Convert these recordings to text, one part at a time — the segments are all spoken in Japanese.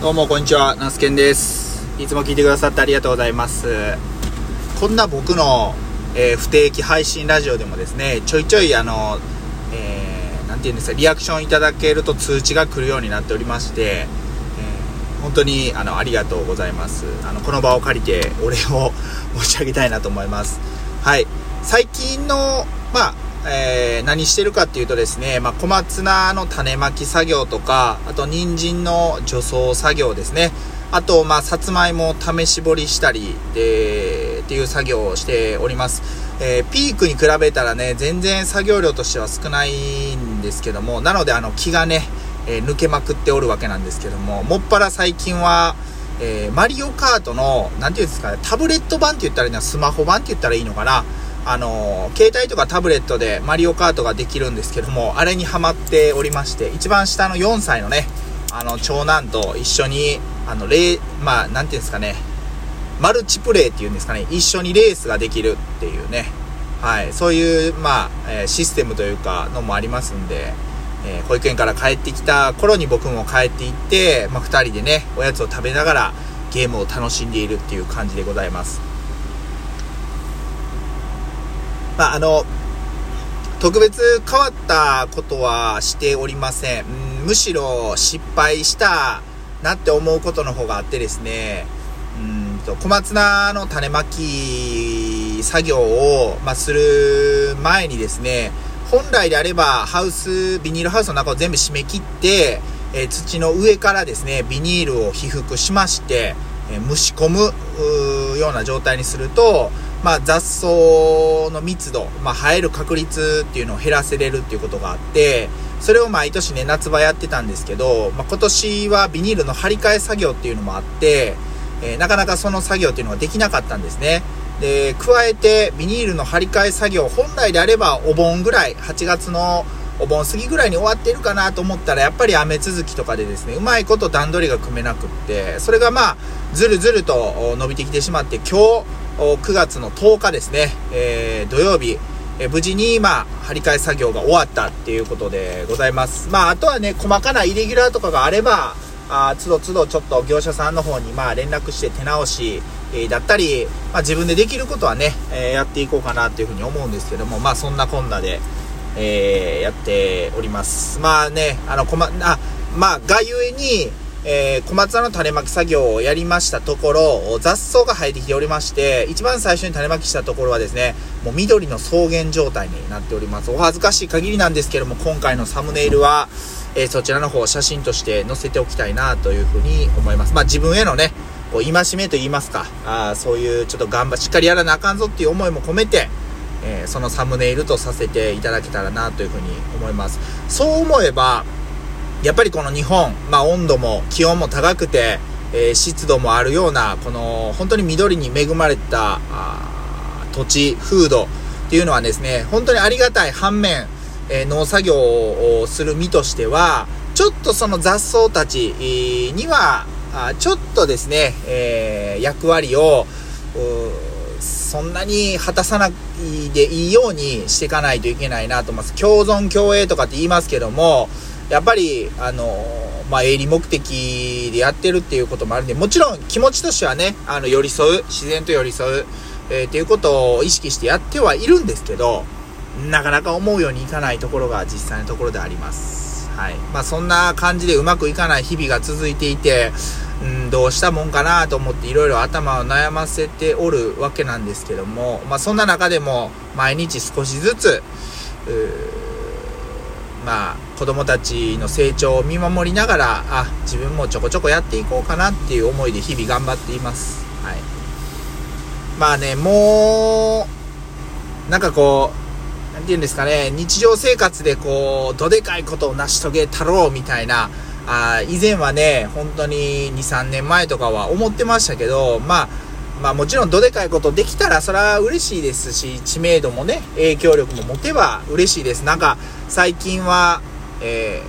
どうもこんにちは、ナスケンです。いつも聞いてくださってありがとうございます。こんな僕の、えー不定期配信ラジオでもですね、ちょいちょいあの、えーなんていうんですか、リアクションいただけると通知が来るようになっておりまして、えー本当にあのありがとうございます。あのこの場を借りてお礼を申し上げたいなと思います。はい。最近の、まあ、えー何してるかっていうとですね、まあ、小松菜の種まき作業とか、あと人参の除草作業ですね。あと、まあ、さつまいもを試し掘りしたりで、っていう作業をしております。えーピークに比べたらね、全然作業量としては少ないんですけども、なので、あの、気がね、えー抜けまくっておるわけなんですけども、もっぱら最近は、えーマリオカートの、なんていうんですかね、タブレット版って言ったらいいのスマホ版って言ったらいいのかな。あの携帯とかタブレットでマリオカートができるんですけども、あれにハマっておりまして、一番下の4歳のね、あの、長男と一緒に、あの、レー、まあ、なんていうんですかね、マルチプレイっていうんですかね、一緒にレースができるっていうね、はい、そういう、まあ、えシステムというか、のもありますんで、えー保育園から帰ってきた頃に僕も帰っていって、まあ、二人でね、おやつを食べながらゲームを楽しんでいるっていう感じでございます。まあ、あの、特別変わったことはしておりません。うんむしろ失敗したなって思うことの方があってですね、うんと小松菜の種まき作業を、まあ、する前にですね、本来であればハウス、ビニールハウスの中を全部締め切って、えー土の上からですね、ビニールを被覆しまして、えー蒸し込むような状態にすると、まあ、雑草の密度、まあ、生える確率っていうのを減らせれるっていうことがあって、それを毎年ね、夏場やってたんですけど、まあ、今年はビニールの張り替え作業っていうのもあって、えーなかなかその作業っていうのができなかったんですね。で、加えてビニールの張り替え作業、本来であればお盆ぐらい、8月のお盆過ぎぐらいに終わってるかなと思ったら、やっぱり雨続きとかでですね、うまいこと段取りが組めなくって、それがまあ、ずるずると伸びてきてしまって、今日、9月の10日ですね、えー土曜日、え無事に、まあ、張り替え作業が終わったっていうことでございます。まあ、あとはね、細かなイレギュラーとかがあれば、あつどつどちょっと業者さんの方に、まあ、連絡して手直し、えだったり、まあ、自分でできることはね、えやっていこうかなっていうふうに思うんですけども、まあ、そんなこんなで、えーやっております。まあね、あの、こま、あ、まあ、がゆえに、えー小松菜の種まき作業をやりましたところ、雑草が生えてきておりまして、一番最初に種まきしたところはですね、もう緑の草原状態になっております。お恥ずかしい限りなんですけども、今回のサムネイルは、えーそちらの方写真として載せておきたいなというふうに思います。まあ自分へのね、こう戒めと言いますか、あそういうちょっと頑張しっかりやらなあかんぞっていう思いも込めて、えーそのサムネイルとさせていただけたらなというふうに思います。そう思えば、やっぱりこの日本、まあ温度も気温も高くて、えー湿度もあるような、この本当に緑に恵まれた土地、風土っていうのはですね、本当にありがたい反面、えー農作業をする身としては、ちょっとその雑草たちには、ちょっとですね、えー役割を、そんなに果たさないでいいようにしていかないといけないなと思います。共存共栄とかって言いますけども、やっぱり、あの、まあ、営利目的でやってるっていうこともあるんで、もちろん気持ちとしてはね、あの、寄り添う、自然と寄り添う、えーっていうことを意識してやってはいるんですけど、なかなか思うようにいかないところが実際のところであります。はい。まあ、そんな感じでうまくいかない日々が続いていて、うん、どうしたもんかなと思っていろいろ頭を悩ませておるわけなんですけども、まあ、そんな中でも毎日少しずつ、うまあ、子供たちの成長を見守りながら、あ、自分もちょこちょこやっていこうかなっていう思いで日々頑張っています。はい。まあね、もう、なんかこう、なんて言うんですかね、日常生活でこう、どでかいことを成し遂げたろうみたいな、あ以前はね、本当に2、3年前とかは思ってましたけど、まあ、まあもちろんどでかいことできたらそれは嬉しいですし、知名度もね、影響力も持てば嬉しいです。なんか、最近は、え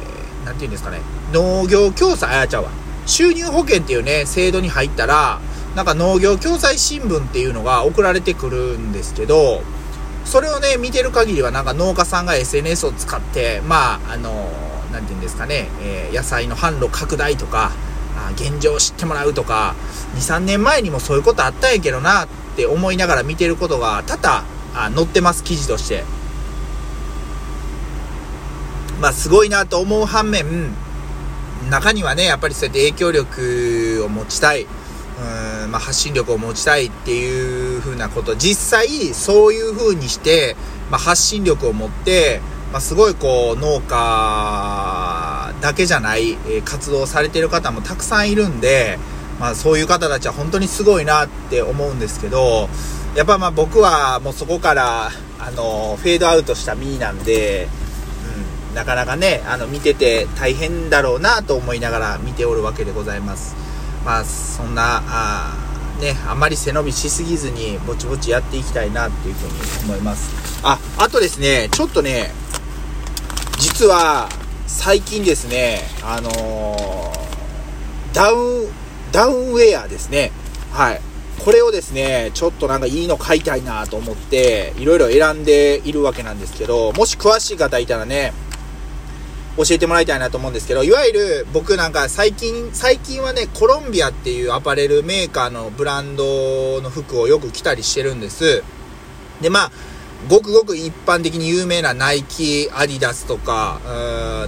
ー、なんて言うんですかね、農業共済、あ、ちゃうわ。収入保険っていうね、制度に入ったら、なんか農業共済新聞っていうのが送られてくるんですけど、それをね、見てる限りはなんか農家さんが SNS を使って、まあ、あの、なんて言うんですかね、えー野菜の販路拡大とか、あ現状を知ってもらうとか、2、3年前にもそういうことあったんやけどなって思いながら見てることが多々あ載ってます、記事として。まあ、すごいなと思う反面、中にはね、やっぱりそうやって影響力を持ちたい、うん、まあ、発信力を持ちたいっていう風なこと、実際そういう風にして、まあ、発信力を持って、まあ、すごいこう、農家だけじゃない、え活動されてる方もたくさんいるんで、まあ、そういう方たちは本当にすごいなって思うんですけど、やっぱまあ僕はもうそこから、あの、フェードアウトした身なんで、なかなかね、あの、見てて大変だろうなと思いながら見ておるわけでございます。まあ、そんな、あね、あまり背伸びしすぎずに、ぼちぼちやっていきたいなっていうふうに思います。あ、あとですね、ちょっとね、実は、最近ですね、あのー、ダウン、ダウンウェアですね。はい。これをですね、ちょっとなんかいいの買いたいなと思って、いろいろ選んでいるわけなんですけど、もし詳しい方いたらね、教えてもらいたいなと思うんですけど、いわゆる僕なんか最近、最近はね、コロンビアっていうアパレルメーカーのブランドの服をよく着たりしてるんです。で、まあ、ごくごく一般的に有名なナイキ、アディダスとか、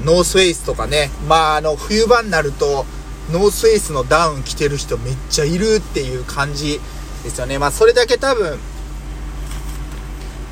ノースフェイスとかね。まあ、あの、冬場になると、ノースフェイスのダウン着てる人めっちゃいるっていう感じですよね。まあ、それだけ多分、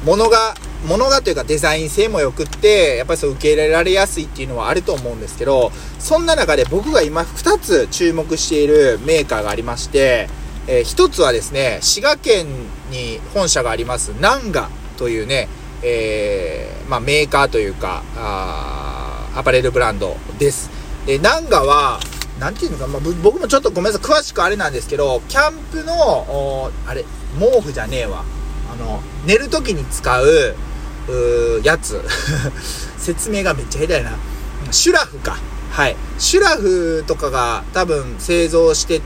物が、物がというかデザイン性も良くって、やっぱりそう受け入れられやすいっていうのはあると思うんですけど、そんな中で僕が今2つ注目しているメーカーがありまして、えー、1つはですね、滋賀県に本社があります、ナンガというね、えー、まあ、メーカーというか、あアパレルブランドです。で、ナンガは、なんていうのか、まあ、僕もちょっとごめんなさい、詳しくあれなんですけど、キャンプの、あれ、毛布じゃねえわ。あの、寝る時に使、うやつ。説明がめっちゃ下手やな。シュラフか。はい。シュラフとかが多分製造して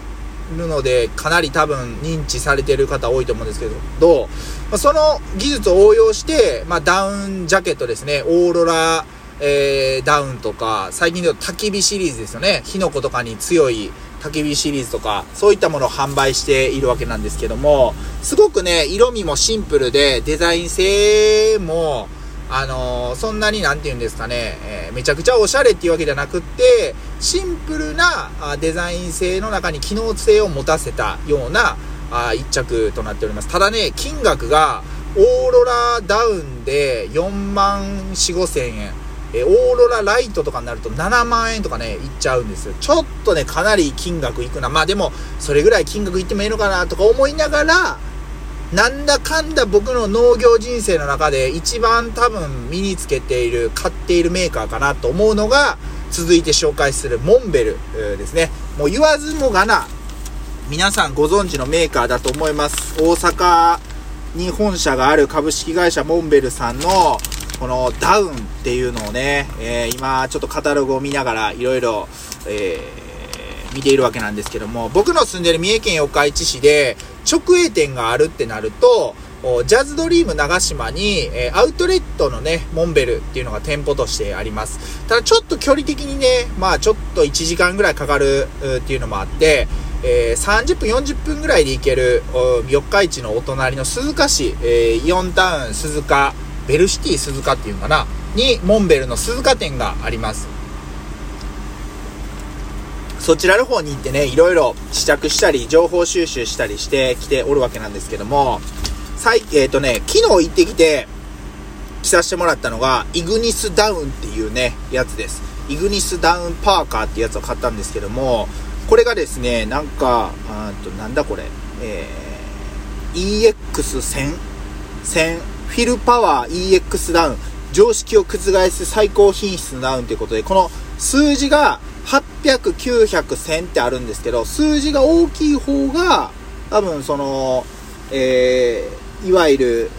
るので、かなり多分認知されてる方多いと思うんですけど、まあ、その技術を応用して、まあ、ダウンジャケットですね、オーロラ、えー、ダウンとか、最近では焚き火シリーズですよね、火の粉とかに強い焚き火シリーズとか、そういったものを販売しているわけなんですけども、すごくね、色味もシンプルで、デザイン性も、あのー、そんなになんて言うんですかね、えー、めちゃくちゃおしゃれっていうわけじゃなくって、シンプルなあデザイン性の中に機能性を持たせたようなあ一着となっております。ただね、金額がオーロラダウンで4万4、5千円。えオーロラライトとかになると7万円とかね、いっちゃうんですよ。ちょっとね、かなり金額いくな。まあでも、それぐらい金額いってもいいのかなとか思いながら、なんだかんだ僕の農業人生の中で一番多分身につけている、買っているメーカーかなと思うのが、続いて紹介するモンベルですね。もう言わずもがな、皆さんご存知のメーカーだと思います。大阪に本社がある株式会社モンベルさんのこのダウンっていうのをね、えー、今ちょっとカタログを見ながらいろいろ、え、見ているわけなんですけども、僕の住んでる三重県四日市市で直営店があるってなると、ジャズドリーム長島に、えアウトレットのね、モンベルっていうのが店舗としてあります。ただちょっと距離的にね、まあちょっと1時間ぐらいかかるっていうのもあって、えー、30分、40分ぐらいで行ける、四日市のお隣の鈴鹿市、えー、イオンタウン鈴鹿、ベルシティ鈴鹿っていうのかな、に、モンベルの鈴鹿店があります。そちらの方に行ってね、いろいろ試着したり、情報収集したりしてきておるわけなんですけども、最、えっ、ー、とね、昨日行ってきて、着させてもらったのが、イグニスダウンっていうね、やつです。イグニスダウンパーカーってやつを買ったんですけども、これがですね、なんか、あとなんだこれ、えー、EX1000、フィルパワー EX ダウン、常識を覆す最高品質のダウンということで、この数字が800、900、1000ってあるんですけど、数字が大きい方が、多分その、えー、いわゆる、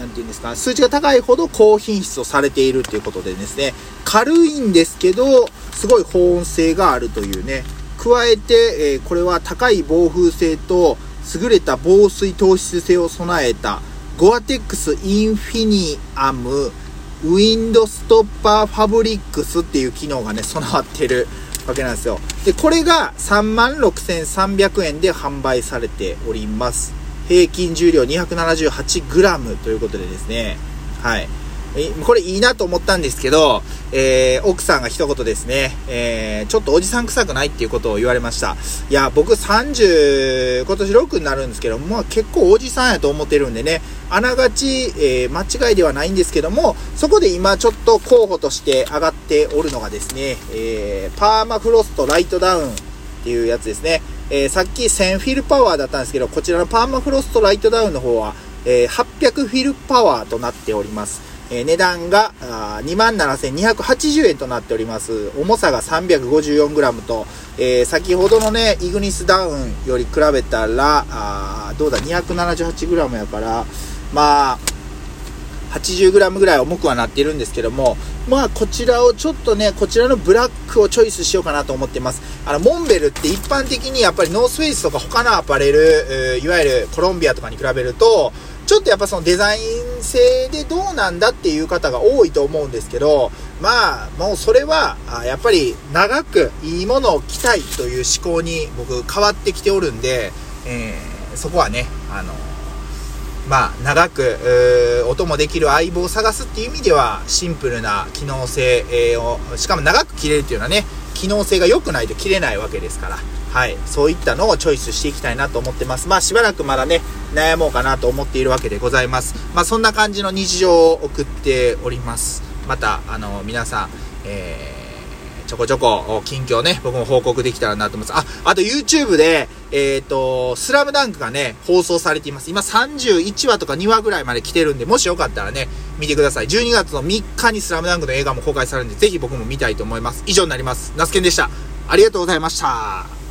なんていうんですか、数値が高いほど高品質をされているということでですね、軽いんですけど、すごい保温性があるというね、加えて、えー、これは高い防風性と優れた防水透湿性を備えたGORE-TEX INFINIUM WINDSTOPPER Fabrics っていう機能がね、備わってるわけなんですよ。で、これが36,300円で販売されております。平均重量 278g ということでですね、はい。これいいなと思ったんですけど、えー、奥さんが一言ですね、えー、ちょっとおじさん臭くないっていうことを言われました。いや、僕30、今年6になるんですけど、まあ結構おじさんやと思ってるんでね、あながち、えー、間違いではないんですけども、そこで今ちょっと候補として上がっておるのがですね、えー、パーマフロストライトダウンっていうやつですね。えー、さっき1000フィルパワーだったんですけど、こちらのパーマフロストライトダウンの方は、えー、800フィルパワーとなっております。えー、値段が27,280円となっております。重さが 354g と、えー、先ほどのね、イグニスダウンより比べたら、あどうだ、278g やから、まあ、80g ぐらい重くはなっているんですけども、まあ、こちらをちょっとね、こちらのブラックをチョイスしようかなと思ってます。あの、モンベルって一般的にやっぱりノースフェイスとか他のアパレル、いわゆるコロンビアとかに比べると、ちょっとやっぱそのデザイン性でどうなんだっていう方が多いと思うんですけど、まあ、もうそれは、やっぱり長くいいものを着たいという思考に僕変わってきておるんで、えー、そこはね、あの、まあ、長く、音もできる相棒を探すっていう意味では、シンプルな機能性を、しかも長く着れるっていうのはね、機能性が良くないと着れないわけですから、はい、そういったのをチョイスしていきたいなと思ってます。まあしばらくまだね、悩もうかなと思っているわけでございます。まあそんな感じの日常を送っております。また、あの、皆さん、えー、ちょこちょこ近況ね、僕も報告できたらなと思います。あ、あと YouTube で、えっ、ー、と、スラムダンクがね、放送されています。今31話とか2話ぐらいまで来てるんで、もしよかったらね、見てください。12月の3日にスラムダンクの映画も公開されるんで、ぜひ僕も見たいと思います。以上になります。ナスケンでした。ありがとうございました。